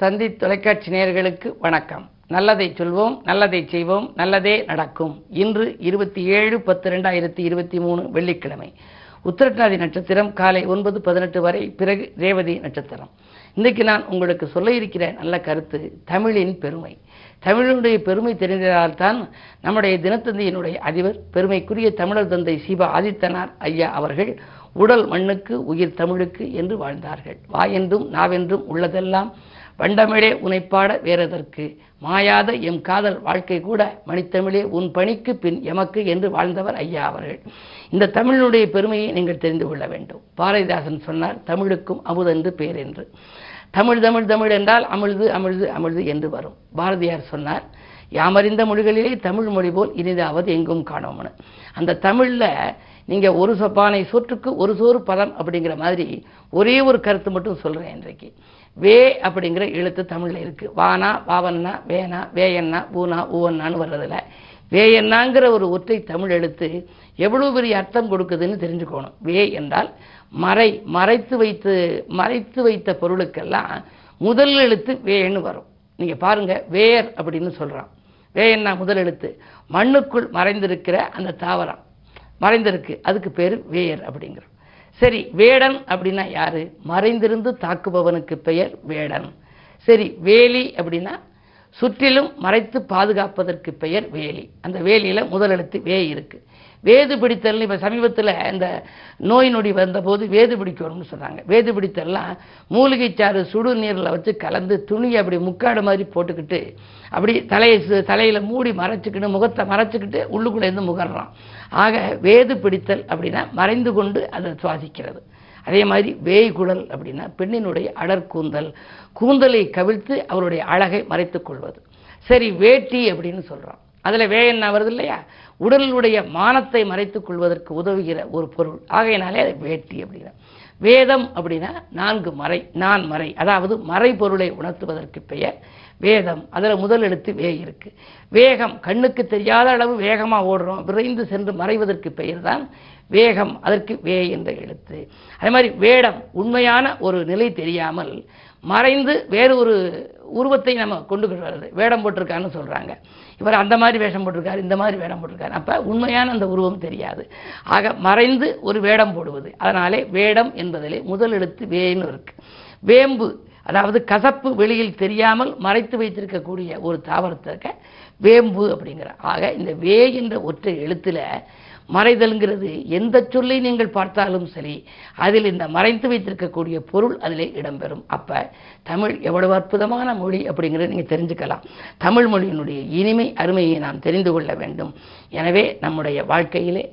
தந்தி தொலைக்காட்சி நேயர்களுக்கு வணக்கம். நல்லதை சொல்வோம் நல்லதை செய்வோம் நல்லதே நடக்கும். இன்று இருபத்தி ஏழு பத்து ரெண்டாயிரத்தி இருபத்தி மூணு வெள்ளிக்கிழமை. உத்திரட்டாதி நட்சத்திரம் காலை ஒன்பது பதினெட்டு வரை பிறகு ரேவதி நட்சத்திரம். இன்றைக்கு நான் உங்களுக்கு சொல்ல இருக்கிற நல்ல கருத்து தமிழின் பெருமை. தமிழனுடைய பெருமை தெரிந்ததால்தான் நம்முடைய தினத்தந்தியினுடைய அதிபர் பெருமைக்குரிய தமிழர் தந்தை சிவா ஆதித்தனார் ஐயா அவர்கள் உடல் மண்ணுக்கு உயிர் தமிழுக்கு என்று வாழ்ந்தார்கள். வாயென்றும் நாவென்றும் உள்ளதெல்லாம் வண்டமிழே உனைப்பாட வேறதற்கு. மாயாத எம் காதல் வாழ்க்கை கூட மணித்தமிழே உன் பணிக்கு பின் எமக்கு என்று வாழ்ந்தவர் ஐயா அவர்கள். இந்த தமிழினுடைய பெருமையை நீங்கள் தெரிந்து கொள்ள வேண்டும். பாரதிதாசன் சொன்னார் தமிழுக்கும் அமுதென்று பேர் என்று. தமிழ் தமிழ் தமிழ் என்றால் அமிழ்து அமிழ்து அமிழ்து என்று வரும். பாரதியார் சொன்னார் யாமறிந்த மொழிகளிலே தமிழ் மொழி போல் இனிதாவது எங்கும் காணோம்னு. அந்த தமிழில் நீங்கள் ஒரு சொப்பானை சோற்றுக்கு ஒரு சோறு பதம் அப்படிங்கிற மாதிரி ஒரே ஒரு கருத்து மட்டும் சொல்கிறேன் இன்றைக்கு. வே அப்படிங்கிற எழுத்து தமிழில் இருக்குது வானா வாவன்னா வேனா வேயன்னா பூனா ஊவன்னான்னு வர்றதில்ல வேயன்னாங்கிற ஒரு ஒற்றை தமிழ் எழுத்து எவ்வளோ பெரிய அர்த்தம் கொடுக்குதுன்னு தெரிஞ்சுக்கணும். வே என்றால் மறை மறைத்து வைத்து மறைத்து வைத்த பொருளுக்கெல்லாம் முதல் எழுத்து வேன்னு வரும். நீங்கள் பாருங்கள் வேர் அப்படின்னு சொல்கிறான் வேயன்னா முதல் எழுத்து. மண்ணுக்குள் மறைந்திருக்கிற அந்த தாவரம். மறைந்திருக்கு. அதுக்கு பேர் வேர் அப்படிங்கிறோம். சரி வேடன் அப்படின்னா யாரு? மறைந்திருந்து தாக்குபவனுக்கு பெயர் வேடன். சரி வேலி அப்படின்னா சுற்றிலும் மறைத்து பாதுகாப்பதற்கு பெயர் வேலி. அந்த வேலியில் முதலெழுத்து வே இருக்கு. வேது பிடித்தல் இப்போ சமீபத்தில் இந்த நோய் நொடி வந்தபோது வேது பிடிக்கணும்னு சொன்னாங்க. வேது பிடித்தல்லாம் மூலிகை சாறு சுடு நீரில் வச்சு கலந்து துணியை அப்படி முக்காடு மாதிரி போட்டுக்கிட்டு அப்படி தலையை சு- தலையில மூடி மறைச்சிக்கிட்டு முகத்தை மறைச்சிக்கிட்டு உள்ளுக்குள்ளேருந்து முகர்றான். ஆக வேது பிடித்தல் அப்படின்னா மறைந்து கொண்டு அதை சுவாசிக்கிறது. அதே மாதிரி வேய் குழல் அப்படின்னா பெண்ணினுடைய அடற்கூந்தல் கூந்தலை. கவிழ்த்து அவருடைய அழகை மறைத்துக் கொள்வது. சரி வேட்டி அப்படின்னு சொல்கிறோம் அதில் வே என்ன வருது இல்லையா? உடலுடைய மானத்தை மறைத்துக் கொள்வதற்கு உதவுகிற ஒரு பொருள். ஆகையினாலே அது வேட்டி அப்படின்னா. வேதம் அப்படின்னா நான்கு மறை நான் மறை அதாவது மறை பொருளை உணர்த்துவதற்கு பெயர். வேதம் அதில் முதல் எழுத்து வே இருக்கு. வேகம். கண்ணுக்கு தெரியாத அளவு வேகமாக ஓடுறோம். விரைந்து சென்று மறைவதற்கு பெயர் தான் வேகம். அதற்கு வே என்ற எழுத்து. அதே மாதிரி வேடம். உண்மையான ஒரு நிலை தெரியாமல் மறைந்து வேறு ஒரு உருவத்தை நம்ம கொண்டு வர்றது வேடம் போட்டிருக்கான்னு சொல்கிறாங்க இவர் அந்த மாதிரி வேஷம் போட்டிருக்காரு இந்த மாதிரி வேடம் போட்டிருக்காரு. அப்போ உண்மையான அந்த உருவம் தெரியாது. ஆக மறைந்து ஒரு வேடம் போடுவது. அதனாலே வேடம் என்பதிலே முதல் எழுத்து வேன்னு இருக்குது வேம்பு. அதாவது கசப்பு வெளியில் தெரியாமல் மறைத்து வைத்திருக்கக்கூடிய ஒரு தாவரத்திற்க வேம்பு அப்படிங்கிற ஆக இந்த வே என்ற ஒற்றை எழுத்துல மறைதல்ங்கிறது எந்த சொல்லை நீங்கள் பார்த்தாலும் சரி அதில் இந்த மறைத்து வைத்திருக்கக்கூடிய பொருள் அதிலே இடம்பெறும். அப்போ தமிழ் எவ்வளவு அற்புதமான மொழி அப்படிங்கிறத நீங்கள் தெரிஞ்சுக்கலாம். தமிழ் மொழியினுடைய இனிமை அருமையை நாம் தெரிந்து கொள்ள வேண்டும். எனவே நம்முடைய வாழ்க்கையிலே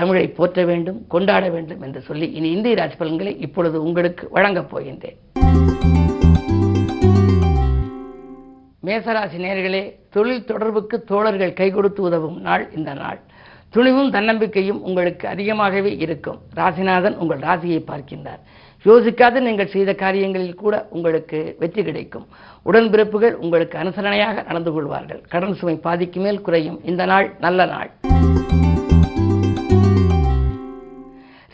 தமிழை போற்ற வேண்டும் கொண்டாட வேண்டும் என்று சொல்லி இனி இந்திய ராஜ்பலன்களை இப்பொழுது உங்களுக்கு வழங்கப் போகின்றேன். மேசராசி நேர்களே தொழில் தொடர்புக்கு தோழர்கள் கை கொடுத்து உதவும் நாள் இந்த நாள். துணிவும் தன்னம்பிக்கையும் உங்களுக்கு அதிகமாகவே இருக்கும். ராசிநாதன் உங்கள் ராசியை பார்க்கின்றார். யோசிக்காது நீங்கள் செய்த காரியங்களில் கூட உங்களுக்கு வெற்றி கிடைக்கும். உடன்பிறப்புகள் உங்களுக்கு அனுசரணையாக நடந்து கொள்வார்கள். கடன் சுமை பாதிக்கு மேல் குறையும். இந்த நாள் நல்ல நாள்.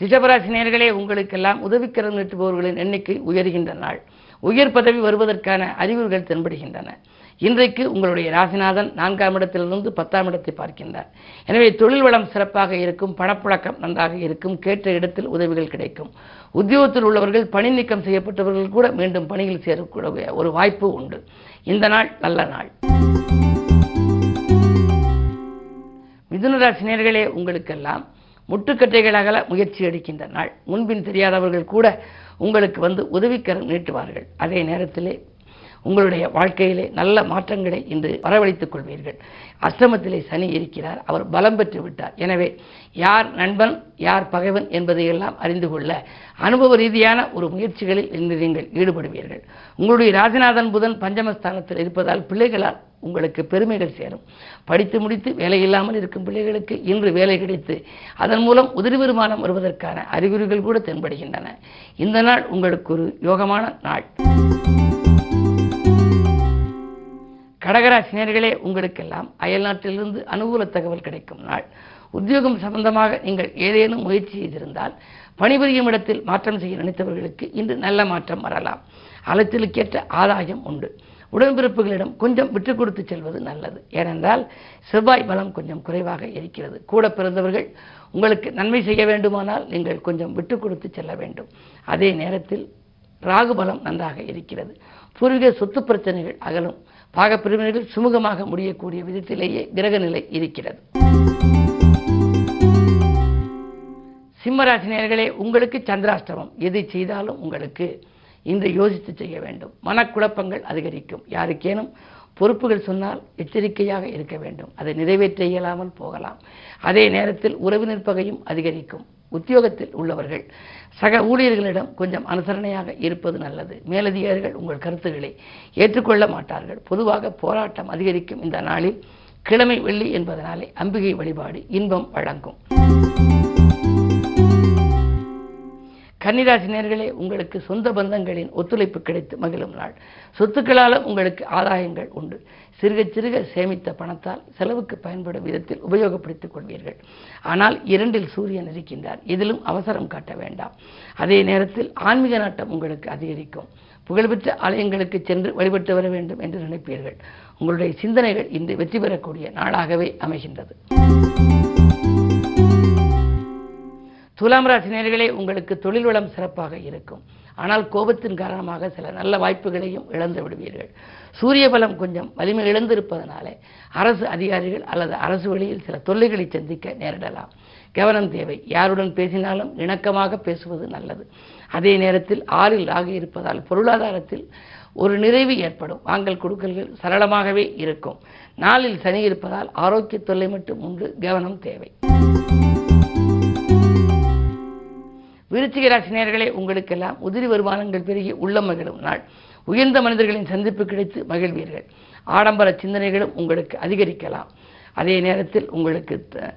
ரிஷபராசி நேர்களே உங்களுக்கெல்லாம் உதவிக்கரம் நீட்டுபவர்களின் எண்ணிக்கை உயர்கின்ற நாள். உயர் பதவி வருவதற்கான அறிகுறிகள் தென்படுகின்றன. இன்றைக்கு உங்களுடைய ராசிநாதன் நான்காம் இடத்திலிருந்து பத்தாம் இடத்தை பார்க்கின்றார். எனவே தொழில் வளம் சிறப்பாக இருக்கும் பணப்புழக்கம் நன்றாக இருக்கும் கேட்ட இடத்தில் உதவிகள் கிடைக்கும். உத்தியோகத்தில் உள்ளவர்கள் பணி நீக்கம் செய்யப்பட்டவர்கள் கூட மீண்டும் பணியில் சேரக்கூடிய ஒரு வாய்ப்பு உண்டு. இந்த நாள் நல்ல நாள். மிதுனராசி நேர்களே உங்களுக்கெல்லாம் முட்டுக்கட்டைகள் அகல முயற்சி எடுக்கின்ற நாள். முன்பின் தெரியாதவர்கள் கூட உங்களுக்கு வந்து உதவிக்கரம் நீட்டுவார்கள். அதே நேரத்திலே உங்களுடைய வாழ்க்கையிலே நல்ல மாற்றங்களை இன்று வரவழைத்துக் கொள்வீர்கள். அஷ்டமத்திலே சனி இருக்கிறார். அவர் பலம் பெற்று விட்டார். எனவே யார் நண்பன் யார் பகைவன் என்பதையெல்லாம் அறிந்து கொள்ள அனுபவ ரீதியான ஒரு முயற்சிகளில் இன்று நீங்கள் ஈடுபடுவீர்கள். உங்களுடைய ராஜநாதன் புதன் பஞ்சமஸ்தானத்தில் இருப்பதால் பிள்ளைகளால் உங்களுக்கு பெருமைகள் சேரும். படித்து முடித்து வேலை இல்லாமல் இருக்கும் பிள்ளைகளுக்கு இன்று வேலை கிடைத்து அதன் மூலம் உதிரி வருமானம் வருவதற்கான அறிகுறிகள் கூட தென்படுகின்றன. இந்த நாள் உங்களுக்கு ஒரு யோகமான நாள். கடகராசினியர்களே உங்களுக்கெல்லாம் அயல்நாட்டிலிருந்து அனுகூல தகவல் கிடைக்கும் நாள். உத்தியோகம் சம்பந்தமாக நீங்கள் ஏதேனும் முயற்சி செய்திருந்தால் பணிபுரியும் இடத்தில் மாற்றம் செய்ய நினைத்தவர்களுக்கு இன்று நல்ல மாற்றம் வரலாம். அலைச்சலுக்கேற்ற ஆதாயம் உண்டு. உடன்பிறப்புகளிடம் கொஞ்சம் விட்டு கொடுத்து செல்வது நல்லது. ஏனென்றால் செவ்வாய் பலம் கொஞ்சம் குறைவாக இருக்கிறது. கூட பிறந்தவர்கள் உங்களுக்கு நன்மை செய்ய வேண்டுமானால் நீங்கள் கொஞ்சம் விட்டு கொடுத்து செல்ல வேண்டும். அதே நேரத்தில் ராகுபலம் நன்றாக இருக்கிறது. பூர்வீக சொத்து பிரச்சனைகள் அகலும். பாகப்பிரிவினர்கள் சுமூகமாக முடியக்கூடிய விதத்திலேயே கிரக நிலை இருக்கிறது. சிம்மராசினியர்களே உங்களுக்கு சந்திராஷ்டமம். எது செய்தாலும் உங்களுக்கு இன்று யோசித்து செய்ய வேண்டும். மனக்குழப்பங்கள் அதிகரிக்கும். யாருக்கேனும் பொறுப்புகள் சொன்னால் எச்சரிக்கையாக இருக்க வேண்டும். அதை நிறைவேற்ற இயலாமல் போகலாம். அதே நேரத்தில் உறவினர் பகையும் அதிகரிக்கும். உத்தியோகத்தில் உள்ளவர்கள் சக ஊழியர்களிடம் கொஞ்சம் அனுசரணையாக இருப்பது நல்லது. மேலதிகாரிகள் உங்கள் கருத்துக்களை ஏற்றுக்கொள்ள மாட்டார்கள். பொதுவாக போராட்டம் அதிகரிக்கும் இந்த நாளில். கிழமை வெள்ளி என்பதனாலே அம்பிகை வழிபாடு இன்பம் வழங்கும். கன்னிராசி நேர்களே உங்களுக்கு சொந்த பந்தங்களின் ஒத்துழைப்பு கிடைத்து மகிழும் நாள். சொத்துக்களாலும் உங்களுக்கு ஆதாயங்கள் உண்டு. சிறுக சிறுக சேமித்த பணத்தால் செலவுக்கு பயன்படும் விதத்தில் உபயோகப்படுத்திக் கொள்வீர்கள். ஆனால் இரண்டில் சூரியன் இருக்கின்றார். இதிலும் அவசரம் காட்ட வேண்டாம். அதே நேரத்தில் ஆன்மீக நாட்டம் உங்களுக்கு அதிகரிக்கும். புகழ்பெற்ற ஆலயங்களுக்கு சென்று வழிபட்டு வர வேண்டும் என்று நினைப்பீர்கள். உங்களுடைய சிந்தனைகள் இன்று வெற்றி பெறக்கூடிய நாளாகவே அமைகின்றது. துலாம் ராசி நேர்களே உங்களுக்கு தொழில் வளம் சிறப்பாக இருக்கும். ஆனால் கோபத்தின் காரணமாக சில நல்ல வாய்ப்புகளையும் இழந்து விடுவீர்கள். சூரிய பலம் கொஞ்சம் வலிமை இழந்திருப்பதனாலே அரசு அதிகாரிகள் அல்லது அரசு வழியில் சில தொல்லைகளை சந்திக்க நேரிடலாம். கவனம் தேவை. யாருடன் பேசினாலும் இணக்கமாக பேசுவது நல்லது. அதே நேரத்தில் ஆறில் ஆகி இருப்பதால் பொருளாதாரத்தில் ஒரு நிறைவு ஏற்படும். வாங்கல் கொடுக்கல்கள் சரளமாகவே இருக்கும். நாளில் சனி இருப்பதால் ஆரோக்கிய தொல்லை மட்டும் உண்டு. கவனம் தேவை. விருச்சிக ராசினியர்களே உங்களுக்கெல்லாம் உதிரி வருமானங்கள் பெருகி உள்ளம் மகிழும் நாள். உயர்ந்த மனிதர்களின் சந்திப்பு கிடைத்து மகிழ்வீர்கள். ஆடம்பர சிந்தனைகளும் உங்களுக்கு அதிகரிக்கலாம். அதே நேரத்தில் உங்களுக்கு த-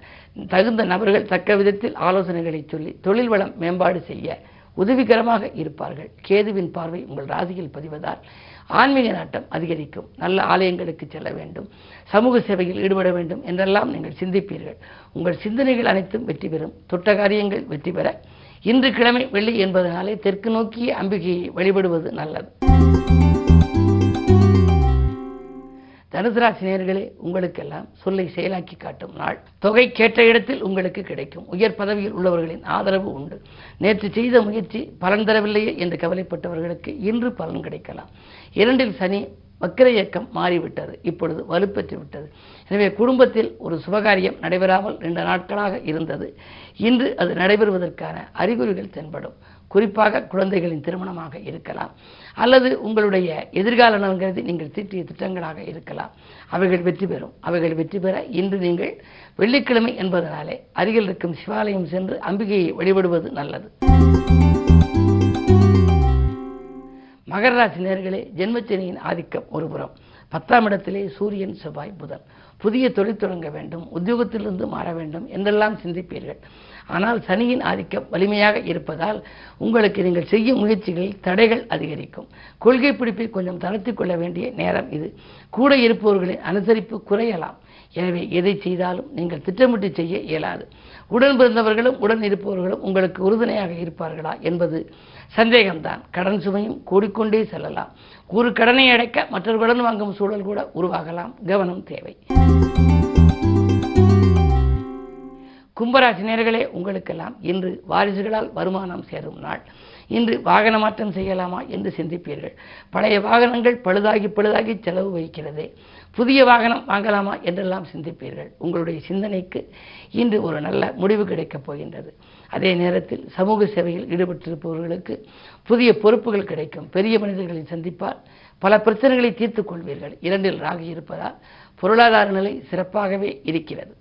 தகுந்த நபர்கள் தக்க விதத்தில் ஆலோசனைகளை சொல்லி தொழில் வளம் மேம்பாடு செய்ய உதவிகரமாக இருப்பார்கள். கேதுவின் பார்வை உங்கள் ராசியில் பதிவதால் ஆன்மீக நாட்டம் அதிகரிக்கும். நல்ல ஆலயங்களுக்கு செல்ல வேண்டும். சமூக சேவையில் ஈடுபட வேண்டும் என்றெல்லாம் நீங்கள் சிந்திப்பீர்கள். உங்கள் சிந்தனைகள் அனைத்தும் வெற்றி பெறும். தொட்ட காரியங்கள் வெற்றி பெற இன்று கிழமை வெள்ளி என்பதனாலே தெற்கு நோக்கிய அம்பிகையை வழிபடுவது நல்லது. தனுசு ராசி நேர்களே உங்களுக்கெல்லாம் சொல்லை செயலாக்கி காட்டும் நாள். தொகை கேட்ட இடத்தில் உங்களுக்கு கிடைக்கும். உயர் பதவியில் உள்ளவர்களின் ஆதரவு உண்டு. நேற்று செய்த முயற்சி பலன் தரவில்லையே என்று கவலைப்பட்டவர்களுக்கு இன்று பலன் கிடைக்கலாம். இரண்டில் சனி வக்கிர இயக்கம் மாறிவிட்டது இப்பொழுது வலுப்பெற்று விட்டது. எனவே குடும்பத்தில் ஒரு சுபகாரியம் நடைபெறாமல் ரெண்டு நாட்களாக இருந்தது. இன்று அது நடைபெறுவதற்கான அறிகுறிகள் தென்படும். குறிப்பாக குழந்தைகளின் திருமணமாக இருக்கலாம். அல்லது உங்களுடைய எதிர்கால நலன்கிறது நீங்கள் தீட்டிய திட்டங்களாக இருக்கலாம். அவைகள் வெற்றி பெறும். அவைகள் வெற்றி பெற இன்று நீங்கள் வெள்ளிக்கிழமை என்பதனாலே அருகில் இருக்கும் சிவாலயம் சென்று அம்பிகையை வழிபடுவது நல்லது. மகர ராசி நேர்களே ஜென்மச்சனியின் ஆதிக்கம் ஒருபுறம். பத்தாம் இடத்திலே சூரியன் செவ்வாய் புதன். புதிய தொழில் தொடங்க வேண்டும் உத்தியோகத்திலிருந்து மாற வேண்டும் என்றெல்லாம் சிந்திப்பீர்கள். ஆனால் சனியின் ஆதிக்கம் வலிமையாக இருப்பதால் உங்களுக்கு நீங்கள் செய்யும் முயற்சிகளில் தடைகள் அதிகரிக்கும். கொள்கை பிடிப்பை கொஞ்சம் தளர்த்தி கொள்ள வேண்டிய நேரம் இது. கூட இருப்பவர்களின் அனுசரிப்பு குறையலாம். எனவே எதை செய்தாலும் நீங்கள் திட்டமிட்டு செய்ய இயலாது. உடன் பிறந்தவர்களும் உடன் இருப்பவர்களும் உங்களுக்கு உறுதுணையாக இருப்பார்களா என்பது சந்தேகம்தான். கடன் சுமையும் கூடிக்கொண்டே செல்லலாம். ஒரு கடனை அடைக்க மற்றொரு கடன் வாங்கும் சூழல் கூட உருவாகலாம். கவனம் தேவை. கும்பராசி நேர்களே உங்களுக்கெல்லாம் இன்று வாரிசுகளால் வருமானம் சேரும் நாள். இன்று வாகன மாற்றம் செய்யலாமா என்று சிந்திப்பீர்கள். பழைய வாகனங்கள் பழுதாகி பழுதாகி செலவு வைக்கிறது புதிய வாகனம் வாங்கலாமா என்றெல்லாம் சிந்திப்பீர்கள். உங்களுடைய சிந்தனைக்கு இன்று ஒரு நல்ல முடிவு கிடைக்கப் போகின்றது. அதே நேரத்தில் சமூக சேவையில் ஈடுபட்டிருப்பவர்களுக்கு புதிய பொறுப்புகள் கிடைக்கும். பெரிய மனிதர்களை சந்திப்பால் பல பிரச்சனைகளை தீர்த்துக் கொள்வீர்கள். இரண்டில் ராகி இருப்பதால் பொருளாதார நிலை சிறப்பாகவே இருக்கிறது.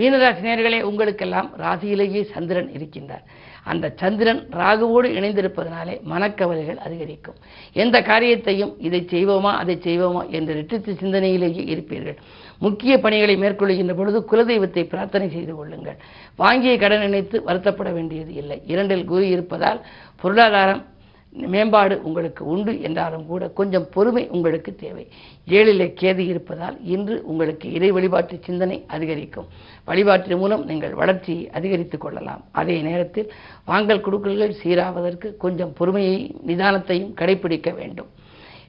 மீனராசி நேர்களே உங்களுக்கெல்லாம் ராசியிலேயே சந்திரன் இருக்கின்றார். அந்த சந்திரன் ராகுவோடு இணைந்திருப்பதனாலே மனக்கவலைகள் அதிகரிக்கும். எந்த காரியத்தையும் இதை செய்வோமா அதை செய்வோமா என்ற ரெட்டித்து சிந்தனையிலேயே இருப்பீர்கள். முக்கிய பணிகளை மேற்கொள்கின்ற பொழுது குலதெய்வத்தை பிரார்த்தனை செய்து கொள்ளுங்கள். வாங்கிய கடன் நினைத்து வருத்தப்பட வேண்டியது இல்லை. இரண்டில் குரு இருப்பதால் பொருளாதாரம் மேம்பாடு உங்களுக்கு உண்டு என்றாலும் கூட கொஞ்சம் பொறுமை உங்களுக்கு தேவை. ஏழிலே கேது இருப்பதால் இன்று உங்களுக்கு இறை வழிபாட்டு சிந்தனை அதிகரிக்கும். வழிபாட்டின் மூலம் நீங்கள் வளர்ச்சியை அதிகரித்துக் கொள்ளலாம். அதே நேரத்தில் வாங்கல் குடுக்கல்கள் சீராவதற்கு கொஞ்சம் பொறுமையையும் நிதானத்தையும் கடைபிடிக்க வேண்டும்.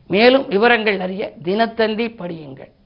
மேலும் விவரங்கள் அறிய தினத்தந்தி படியுங்கள்.